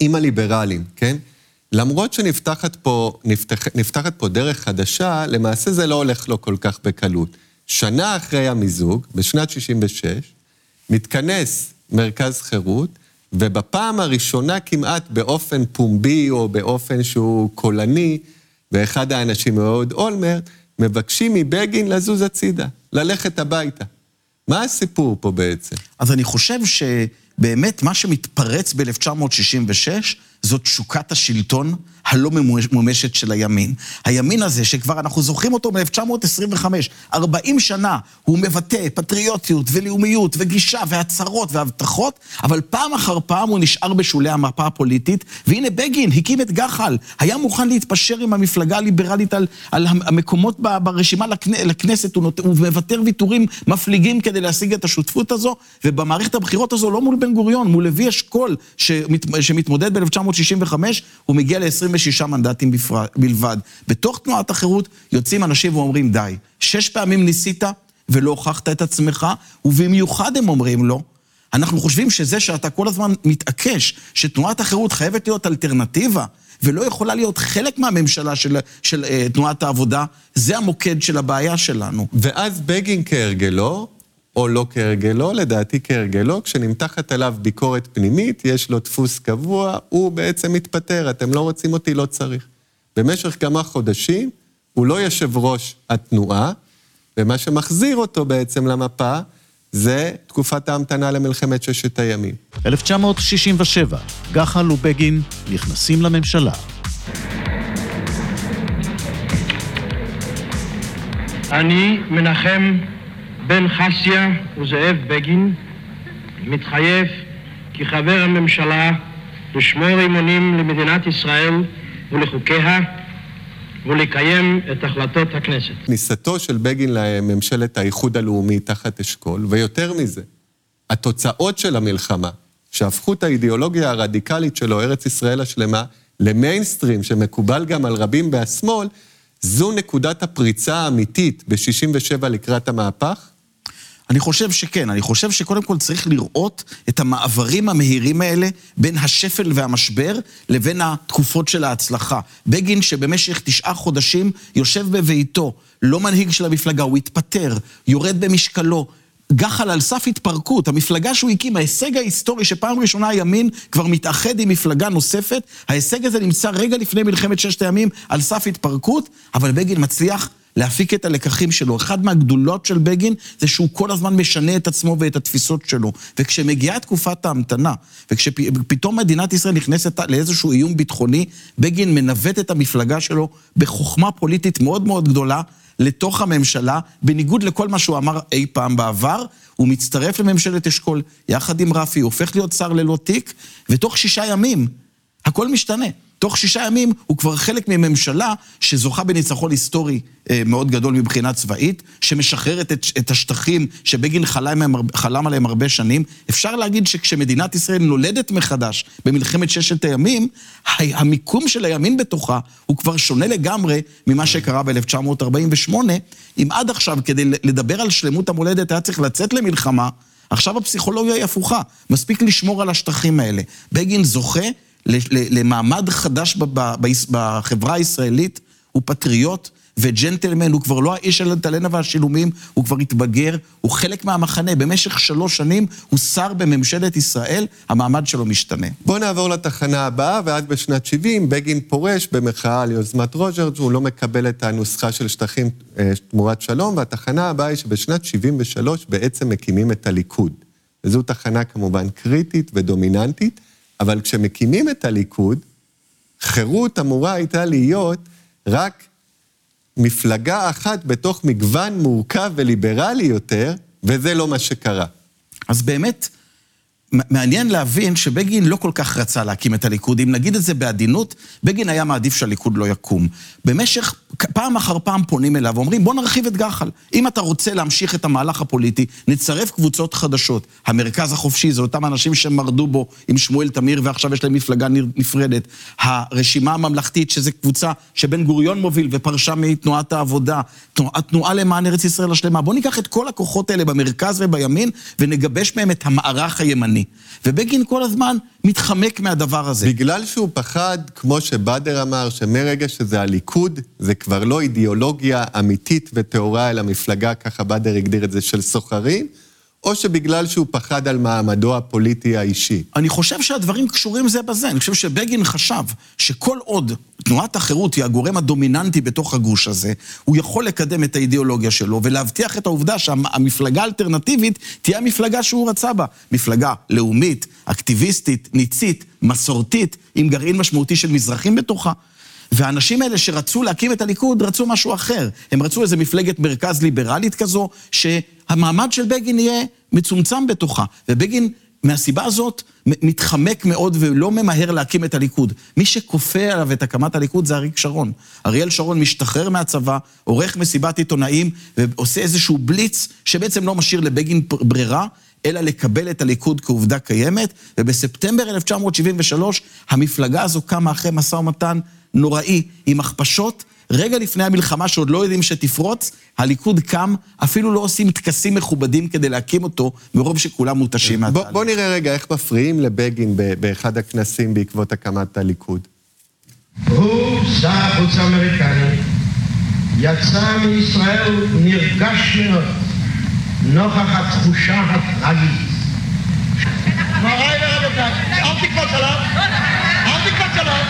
עם הליברלים, כן? למרות שנפתחת פה, נפתח, נפתחת פה דרך חדשה, למעשה זה לא הולך לו כל כך בקלות. שנה אחרי המיזוג, בשנת 66, מתכנס מרכז חירות, ובפעם הראשונה כמעט באופן פומבי או באופן שהוא קולני, ואחד האנשים, מאוד אולמרט, מבקשים מבגין לזוז הצידה, ללכת הביתה. מה הסיפור פה בעצם? אז אני חושב שבאמת מה שמתפרץ ב-1966 זאת תשוקת השלטון הלא ממומשת של הימין. הימין הזה, שכבר אנחנו זוכרים אותו מ-1925, 40 שנה, הוא מבטא פטריוטיות ולאומיות וגישה והצהרות והבטחות, אבל פעם אחר פעם הוא נשאר בשולי המפה הפוליטית, והנה בגין הקים את גח"ל, היה מוכן להתפשר עם המפלגה הליברלית על, על המקומות ברשימה לכנ, לכנסת, הוא, הוא מוותר ויתורים מפליגים כדי להשיג את השותפות הזו, ובמערכת הבחירות הזו לא מול בן גוריון, מול לוי אשכול, שמת, שמתמודד ב-1965, הוא מגיע ל-20... 26 מנדטים בפרד, בלבד. בתוך תנועת החירות יוצאים אנשים ואומרים, די, שש פעמים ניסית ולא הוכחת את עצמך, ובמיוחד הם אומרים לו, אנחנו חושבים שזה שאתה כל הזמן מתעקש שתנועת החירות חייבת להיות אלטרנטיבה, ולא יכולה להיות חלק מהממשלה של, של uh, תנועת העבודה, זה המוקד של הבעיה שלנו. ואז בגין כהרגלו או לא כהרגלו, לדעתי כהרגלו, כשנמתחת עליו ביקורת פנימית, יש לו דפוס קבוע, הוא בעצם מתפטר, אתם לא רוצים אותי, לא צריך. במשך כמה חודשים הוא לא יושב ראש התנועה, ומה שמחזיר אותו בעצם למפה זה תקופת ההמתנה למלחמת ששת הימים. 1967, גח"ל ובגין נכנסים לממשלה. אני, מנחם בן חסיה וזאב בגין מתחייב כחבר הממשלה לשמור אמונים למדינת ישראל ולחוקיה ולקיים את החלטות הכנסת. כניסתו של בגין לממשלת האיחוד הלאומי תחת אשכול, ויותר מזה, התוצאות של המלחמה, שהפכו את האידיאולוגיה הרדיקלית שלו, ארץ ישראל השלמה, למיינסטרים שמקובל גם על רבים מהשמאל, זו נקודת הפריצה האמיתית ב-67' לקראת המהפך, אני חושב שכן, אני חושב שקודם כל צריך לראות את המעברים המהירים האלה בין השפל והמשבר לבין התקופות של ההצלחה. בגין שבמשך תשעה חודשים יושב בביתו, לא מנהיג של המפלגה, הוא התפטר, יורד במשקלו. גחל על סף התפרקות, המפלגה שהוא הקים, ההישג ההיסטורי שפעם ראשונה הימין כבר מתאחד עם מפלגה נוספת, ההישג הזה נמצא רגע לפני מלחמת ששת הימים על סף התפרקות, אבל בגין מצליח להפיק את הלקחים שלו. אחד מהגדולות של בגין זה שהוא כל הזמן משנה את עצמו ואת התפיסות שלו. וכשמגיעה תקופת ההמתנה, וכשפתאום מדינת ישראל נכנסת לאיזשהו איום ביטחוני, בגין מנווט את המפלגה שלו בחוכמה פוליטית מאוד מאוד גדולה. לתוך הממשלה, בניגוד לכל מה שהוא אמר אי פעם בעבר, הוא מצטרף לממשלת אשכול יחד עם רפי, הוא הופך להיות שר ללא תיק, ותוך שישה ימים הכל משתנה. תוך שישה ימים הוא כבר חלק מממשלה שזוכה בניצחון היסטורי אה, מאוד גדול מבחינה צבאית, שמשחררת את, את השטחים שבגין חלם, חלם עליהם הרבה שנים. אפשר להגיד שכשמדינת ישראל נולדת מחדש במלחמת ששת הימים, המיקום של הימין בתוכה הוא כבר שונה לגמרי ממה שקרה ב-1948. אם עד עכשיו כדי לדבר על שלמות המולדת היה צריך לצאת למלחמה, עכשיו הפסיכולוגיה היא הפוכה. מספיק לשמור על השטחים האלה. בגין זוכה למעמד חדש בחברה הישראלית, הוא פטריוט וג'נטלמן, הוא כבר לא האיש של הטלנה והשילומים, הוא כבר התבגר, הוא חלק מהמחנה. במשך שלוש שנים הוא שר בממשלת ישראל, המעמד שלו משתנה. בואו נעבור לתחנה הבאה, ועד בשנת 70, בגין פורש במחאה על יוזמת רוג'רג', הוא לא מקבל את הנוסחה של שטחים אה, תמורת שלום, והתחנה הבאה היא שבשנת 73 בעצם מקימים את הליכוד. וזו תחנה כמובן קריטית ודומיננטית. אבל כשמקימים את הליכוד, חירות אמורה הייתה להיות רק מפלגה אחת בתוך מגוון מורכב וליברלי יותר, וזה לא מה שקרה. אז באמת, מעניין להבין שבגין לא כל כך רצה להקים את הליכוד. אם נגיד את זה בעדינות, בגין היה מעדיף שהליכוד לא יקום. במשך, פעם אחר פעם פונים אליו ואומרים, בוא נרחיב את גח"ל. אם אתה רוצה להמשיך את המהלך הפוליטי, נצרף קבוצות חדשות. המרכז החופשי זה אותם אנשים שמרדו בו עם שמואל תמיר ועכשיו יש להם מפלגה נפרדת. הרשימה הממלכתית, שזו קבוצה שבן גוריון מוביל ופרשה מתנועת העבודה. התנועה למען ארץ ישראל השלמה. בוא ניקח את כל הכוחות האלה במרכז ובימין ונגבש מהם את המערך הימני. ובגין כל הזמן מתחמק מהדבר הזה. בגלל שהוא פחד, כמו שבאדר אמר, שמרגע שזה הליכוד, זה כבר לא אידיאולוגיה אמיתית וטהורה, אלא מפלגה, ככה באדר הגדיר את זה, של סוחרים, או שבגלל שהוא פחד על מעמדו הפוליטי האישי? אני חושב שהדברים קשורים זה בזה. אני חושב שבגין חשב שכל עוד תנועת החירות היא הגורם הדומיננטי בתוך הגוש הזה, הוא יכול לקדם את האידיאולוגיה שלו ולהבטיח את העובדה שהמפלגה האלטרנטיבית תהיה המפלגה שהוא רצה בה. מפלגה לאומית, אקטיביסטית, ניצית, מסורתית, עם גרעין משמעותי של מזרחים בתוכה. והאנשים האלה שרצו להקים את הליכוד, רצו משהו אחר. הם רצו איזו מפלגת מרכז ליברלית כזו, שהמעמד של בגין יהיה מצומצם בתוכה. ובגין, מהסיבה הזאת, מתחמק מאוד ולא ממהר להקים את הליכוד. מי שכופה עליו את הקמת הליכוד זה אריק שרון. אריאל שרון משתחרר מהצבא, עורך מסיבת עיתונאים ועושה איזשהו בליץ שבעצם לא משאיר לבגין ברירה, אלא לקבל את הליכוד כעובדה קיימת, ובספטמבר 1973 המפלגה הזו קמה אחרי משא ומתן נוראי עם הכפשות. רגע לפני המלחמה, שעוד לא יודעים שתפרוץ, הליכוד קם, אפילו לא עושים טקסים מכובדים כדי להקים אותו, מרוב שכולם מותשים מהתהליך. בוא, בוא נראה רגע איך מפריעים לבגין באחד הכנסים בעקבות הקמת הליכוד. הוא שר החוץ האמריקני, יצא מישראל נרגש מאוד, נוכח התחושה הטרגית. מוריי ורבותיי, אל תקפוץ עליו, אל תקפוץ עליו.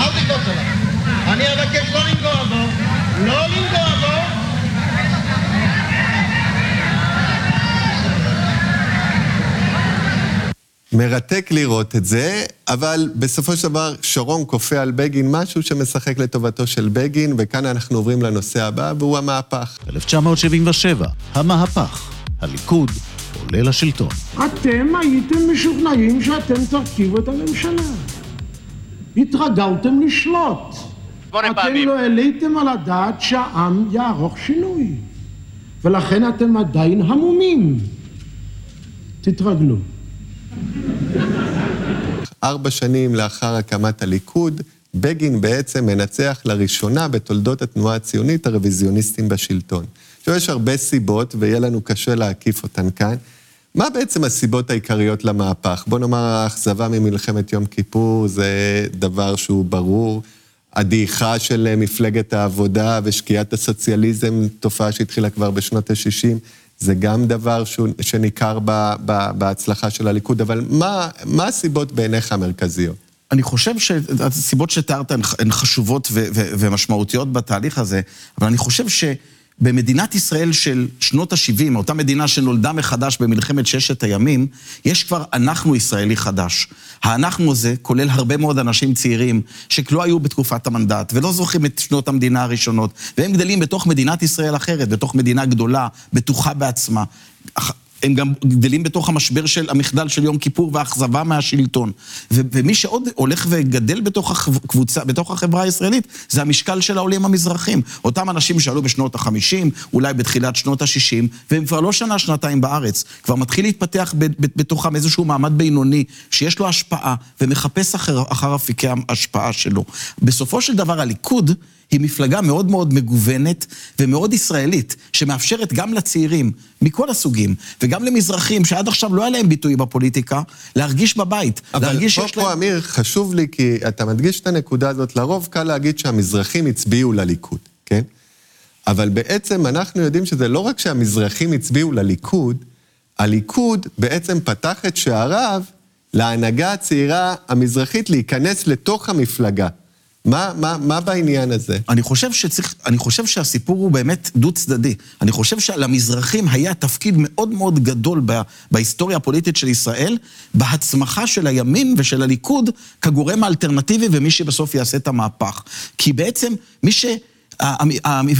אל תקפוץ עליו. אני אבקש לא לנגוע בו, לא לנגוע בו. מרתק לראות את זה, אבל בסופו של דבר שרון כופה על בגין משהו שמשחק לטובתו של בגין, וכאן אנחנו עוברים לנושא הבא, והוא המהפך. 1977, המהפך. הליכוד עולה לשלטון. אתם הייתם משוכנעים שאתם תרכיבו את הממשלה. התרגלתם לשלוט. אתם לא העליתם על הדעת שהעם יערוך שינוי, ולכן אתם עדיין המומים. תתרגלו. ארבע שנים לאחר הקמת הליכוד, בגין בעצם מנצח לראשונה בתולדות התנועה הציונית הרוויזיוניסטים בשלטון. עכשיו, יש הרבה סיבות, ויהיה לנו קשה להקיף אותן כאן. מה בעצם הסיבות העיקריות למהפך? בוא נאמר, האכזבה ממלחמת יום כיפור זה דבר שהוא ברור. הדעיכה של מפלגת העבודה ושקיעת הסוציאליזם, תופעה שהתחילה כבר בשנות ה-60, זה גם דבר שהוא, שניכר ב, ב, בהצלחה של הליכוד, אבל מה, מה הסיבות בעיניך המרכזיות? אני חושב שהסיבות שתיארת הן חשובות ומשמעותיות בתהליך הזה, אבל אני חושב ש... במדינת ישראל של שנות ה-70, אותה מדינה שנולדה מחדש במלחמת ששת הימים, יש כבר אנחנו ישראלי חדש. האנחנו הזה כולל הרבה מאוד אנשים צעירים שלא היו בתקופת המנדט ולא זוכרים את שנות המדינה הראשונות, והם גדלים בתוך מדינת ישראל אחרת, בתוך מדינה גדולה, בטוחה בעצמה. הם גם גדלים בתוך המשבר של המחדל של יום כיפור והאכזבה מהשלטון. ו- ומי שעוד הולך וגדל בתוך הקבוצה, בתוך החברה הישראלית, זה המשקל של העולים המזרחים. אותם אנשים שעלו בשנות ה-50, אולי בתחילת שנות ה-60, והם כבר לא שנה, שנתיים בארץ. כבר מתחיל להתפתח ב- ב- בתוכם איזשהו מעמד בינוני, שיש לו השפעה, ומחפש אחר, אחר אפיקי ההשפעה שלו. בסופו של דבר, הליכוד... היא מפלגה מאוד מאוד מגוונת ומאוד ישראלית, שמאפשרת גם לצעירים מכל הסוגים, וגם למזרחים שעד עכשיו לא היה להם ביטוי בפוליטיקה, להרגיש בבית, להרגיש שיש להם... אבל פה, אמיר, חשוב לי, כי אתה מדגיש את הנקודה הזאת, לרוב קל להגיד שהמזרחים הצביעו לליכוד, כן? אבל בעצם אנחנו יודעים שזה לא רק שהמזרחים הצביעו לליכוד, הליכוד בעצם פתח את שעריו להנהגה הצעירה המזרחית להיכנס לתוך המפלגה. מה, מה, מה בעניין הזה? אני חושב שצריך, אני חושב שהסיפור הוא באמת דו-צדדי. אני חושב שלמזרחים היה תפקיד מאוד מאוד גדול ב, בהיסטוריה הפוליטית של ישראל, בהצמחה של הימין ושל הליכוד כגורם האלטרנטיבי ומי שבסוף יעשה את המהפך. כי בעצם מי ש...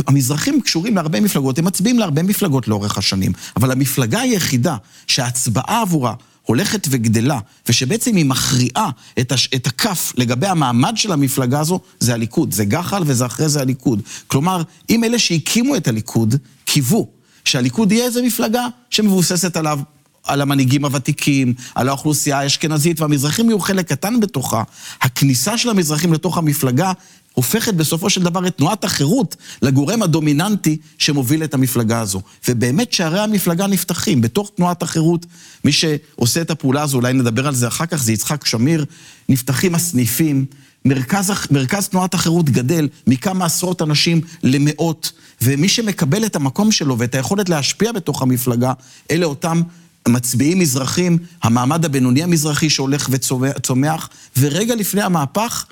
המזרחים קשורים להרבה מפלגות, הם מצביעים להרבה מפלגות לאורך השנים, אבל המפלגה היחידה שההצבעה עבורה הולכת וגדלה, ושבעצם היא מכריעה את, הש, את הכף לגבי המעמד של המפלגה הזו, זה הליכוד. זה גח"ל וזה אחרי זה הליכוד. כלומר, אם אלה שהקימו את הליכוד, קיוו שהליכוד יהיה איזה מפלגה שמבוססת עליו על המנהיגים הוותיקים, על האוכלוסייה האשכנזית, והמזרחים יהיו חלק קטן בתוכה. הכניסה של המזרחים לתוך המפלגה הופכת בסופו של דבר את תנועת החירות לגורם הדומיננטי שמוביל את המפלגה הזו. ובאמת שערי המפלגה נפתחים. בתוך תנועת החירות, מי שעושה את הפעולה הזו, אולי נדבר על זה אחר כך, זה יצחק שמיר, נפתחים הסניפים. מרכז, מרכז תנועת החירות גדל מכמה עשרות אנשים למאות, ומי שמקבל את המקום שלו ואת היכולת להשפיע בתוך המפלגה, אלה אותם מצביעים מזרחים, המעמד הבינוני המזרחי שהולך וצומח, ורגע לפני המהפך,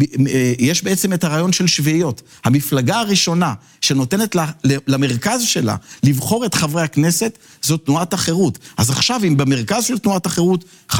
אה, יש בעצם את הרעיון של שביעיות. המפלגה הראשונה שנותנת למרכז שלה לבחור את חברי הכנסת, זו תנועת החירות. אז עכשיו, אם במרכז של תנועת החירות 50%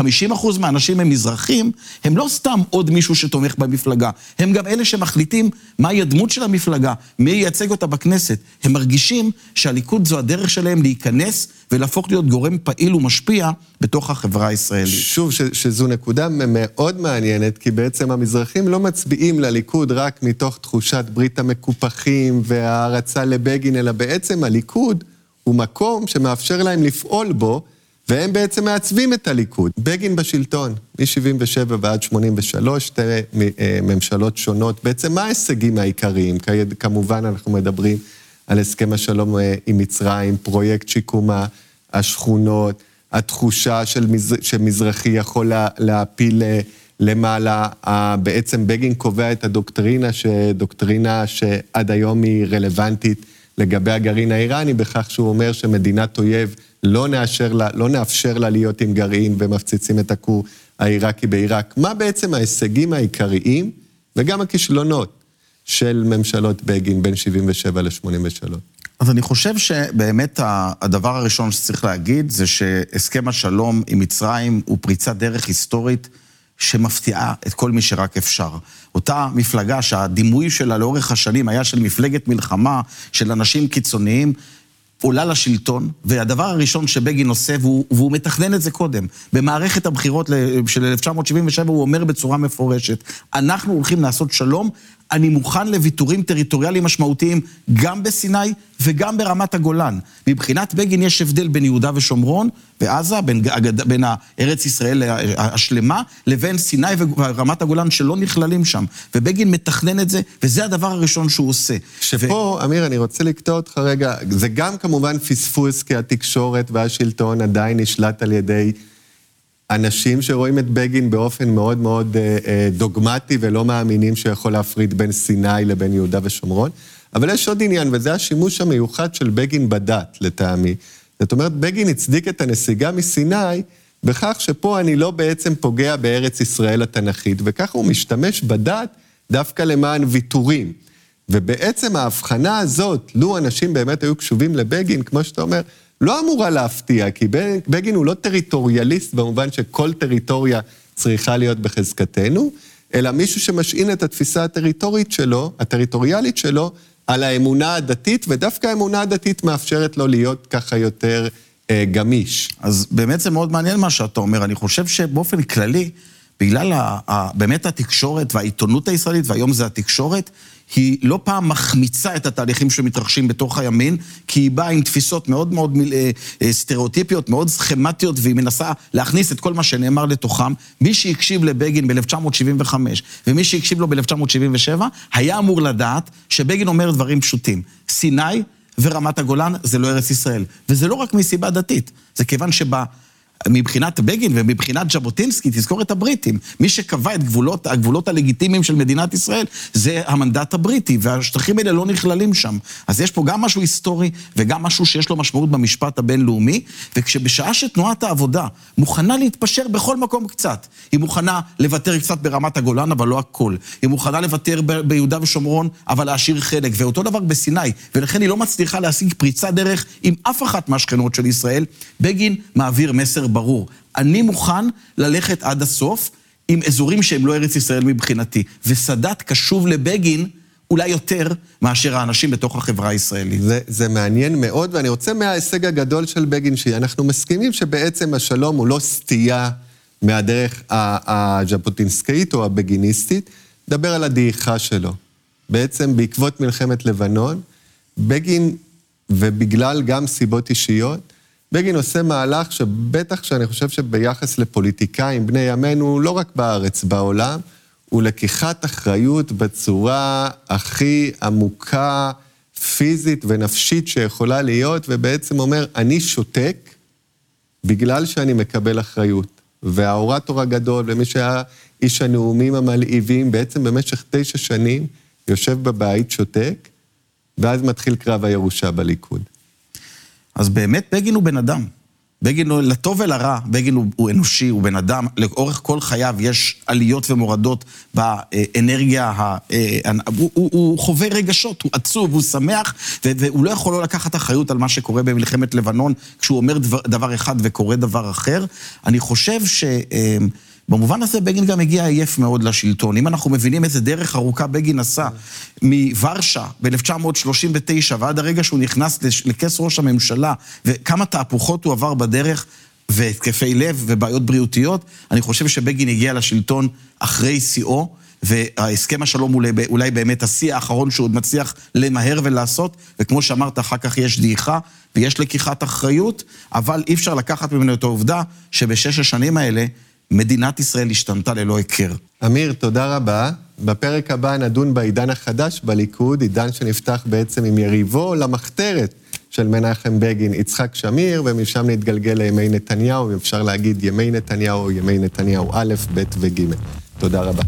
מהאנשים הם מזרחים, הם לא סתם עוד מישהו שתומך במפלגה, הם גם אלה שמחליטים מהי הדמות של המפלגה, מי ייצג אותה בכנסת. הם מרגישים שהליכוד זו הדרך שלהם להיכנס ולהפוך להיות גורם פעיל ומשפיע בתוך החברה הישראלית. שוב, ש, שזו נקודה מאוד מעניינת, כי בעצם המזרחים לא מצביעים לליכוד רק מתוך תחושת ברית המקופחים וההערצה לבגין, אלא בעצם הליכוד הוא מקום שמאפשר להם לפעול בו, והם בעצם מעצבים את הליכוד. בגין בשלטון, מ-77 ועד 83, שתי אה, ממשלות שונות. בעצם מה ההישגים העיקריים? כמובן, אנחנו מדברים על הסכם השלום אה, עם מצרים, פרויקט שיקום השכונות, התחושה של מז... שמזרחי יכול לה... להפיל אה, למעלה. בעצם בגין קובע את הדוקטרינה, דוקטרינה שעד היום היא רלוונטית לגבי הגרעין האיראני, בכך שהוא אומר שמדינת אויב, לא, לה, לא נאפשר לה להיות עם גרעין ומפציצים את הכור העיראקי בעיראק. מה בעצם ההישגים העיקריים וגם הכישלונות של ממשלות בגין בין 77 ל-83? אז אני חושב שבאמת הדבר הראשון שצריך להגיד זה שהסכם השלום עם מצרים הוא פריצת דרך היסטורית שמפתיעה את כל מי שרק אפשר. אותה מפלגה שהדימוי שלה לאורך השנים היה של מפלגת מלחמה, של אנשים קיצוניים, עולה לשלטון, והדבר הראשון שבגין עושה, והוא, והוא מתכנן את זה קודם, במערכת הבחירות של 1977 הוא אומר בצורה מפורשת, אנחנו הולכים לעשות שלום אני מוכן לוויתורים טריטוריאליים משמעותיים גם בסיני וגם ברמת הגולן. מבחינת בגין יש הבדל בין יהודה ושומרון ועזה, בין, בין ארץ ישראל השלמה, לבין סיני ורמת הגולן שלא נכללים שם. ובגין מתכנן את זה, וזה הדבר הראשון שהוא עושה. שפה, ו... אמיר, אני רוצה לקטוע אותך רגע, זה גם כמובן פספוס, כי התקשורת והשלטון עדיין נשלט על ידי... אנשים שרואים את בגין באופן מאוד מאוד אה, אה, דוגמטי ולא מאמינים שיכול להפריד בין סיני לבין יהודה ושומרון. אבל יש עוד עניין, וזה השימוש המיוחד של בגין בדת, לטעמי. זאת אומרת, בגין הצדיק את הנסיגה מסיני בכך שפה אני לא בעצם פוגע בארץ ישראל התנ"כית, וככה הוא משתמש בדת דווקא למען ויתורים. ובעצם ההבחנה הזאת, לו אנשים באמת היו קשובים לבגין, כמו שאתה אומר, לא אמורה להפתיע, כי בגין הוא לא טריטוריאליסט במובן שכל טריטוריה צריכה להיות בחזקתנו, אלא מישהו שמשעין את התפיסה הטריטורית שלו, הטריטוריאלית שלו, על האמונה הדתית, ודווקא האמונה הדתית מאפשרת לו להיות ככה יותר אה, גמיש. אז באמת זה מאוד מעניין מה שאתה אומר. אני חושב שבאופן כללי, בגלל ה, ה, באמת התקשורת והעיתונות הישראלית, והיום זה התקשורת, היא לא פעם מחמיצה את התהליכים שמתרחשים בתוך הימין, כי היא באה עם תפיסות מאוד מאוד אה, אה, סטריאוטיפיות, מאוד סכמטיות, והיא מנסה להכניס את כל מה שנאמר לתוכם. מי שהקשיב לבגין ב-1975 ומי שהקשיב לו ב-1977, היה אמור לדעת שבגין אומר דברים פשוטים. סיני ורמת הגולן זה לא ארץ ישראל. וזה לא רק מסיבה דתית, זה כיוון שב... מבחינת בגין ומבחינת ז'בוטינסקי, תזכור את הבריטים. מי שקבע את גבולות, הגבולות הלגיטימיים של מדינת ישראל זה המנדט הבריטי, והשטחים האלה לא נכללים שם. אז יש פה גם משהו היסטורי וגם משהו שיש לו משמעות במשפט הבינלאומי, וכשבשעה שתנועת העבודה מוכנה להתפשר בכל מקום קצת, היא מוכנה לוותר קצת ברמת הגולן, אבל לא הכל. היא מוכנה לוותר ב- ביהודה ושומרון, אבל להשאיר חלק, ואותו דבר בסיני, ולכן היא לא מצליחה להשיג פריצה דרך עם אף אחת מהשכנות של ישראל. בגין מעביר מסר ברור. אני מוכן ללכת עד הסוף עם אזורים שהם לא ארץ ישראל מבחינתי. וסאדאת קשוב לבגין אולי יותר מאשר האנשים בתוך החברה הישראלית. זה, זה מעניין מאוד, ואני רוצה מההישג הגדול של בגין, שאנחנו מסכימים שבעצם השלום הוא לא סטייה מהדרך הז'בוטינסקאית או הבגיניסטית, נדבר על הדעיכה שלו. בעצם בעקבות מלחמת לבנון, בגין, ובגלל גם סיבות אישיות, בגין עושה מהלך שבטח שאני חושב שביחס לפוליטיקאים בני ימינו, לא רק בארץ, בעולם, הוא לקיחת אחריות בצורה הכי עמוקה, פיזית ונפשית שיכולה להיות, ובעצם אומר, אני שותק בגלל שאני מקבל אחריות. והאורטור הגדול, ומי שהיה איש הנאומים המלהיבים, בעצם במשך תשע שנים יושב בבית, שותק, ואז מתחיל קרב הירושה בליכוד. אז באמת בגין הוא בן אדם. בגין הוא לטוב ולרע, בגין הוא, הוא אנושי, הוא בן אדם. לאורך כל חייו יש עליות ומורדות באנרגיה, ה, אה, הוא, הוא, הוא חווה רגשות, הוא עצוב, הוא שמח, והוא לא יכול לא לקחת אחריות על מה שקורה במלחמת לבנון, כשהוא אומר דבר, דבר אחד וקורה דבר אחר. אני חושב ש... במובן הזה בגין גם הגיע עייף מאוד לשלטון. אם אנחנו מבינים איזה דרך ארוכה בגין עשה מוורשה ב-1939 ועד הרגע שהוא נכנס לכס ראש הממשלה, וכמה תהפוכות הוא עבר בדרך, והתקפי לב ובעיות בריאותיות, אני חושב שבגין הגיע לשלטון אחרי שיאו. וההסכם השלום אולי, אולי באמת השיא האחרון שהוא עוד מצליח למהר ולעשות, וכמו שאמרת, אחר כך יש דעיכה ויש לקיחת אחריות, אבל אי אפשר לקחת ממנו את העובדה שבשש השנים האלה מדינת ישראל השתנתה ללא היכר. אמיר, תודה רבה. בפרק הבא נדון בעידן החדש בליכוד, עידן שנפתח בעצם עם יריבו למחתרת של מנחם בגין, יצחק שמיר, ומשם נתגלגל לימי נתניהו, אם אפשר להגיד ימי נתניהו ימי נתניהו א', ב' וג'. תודה רבה.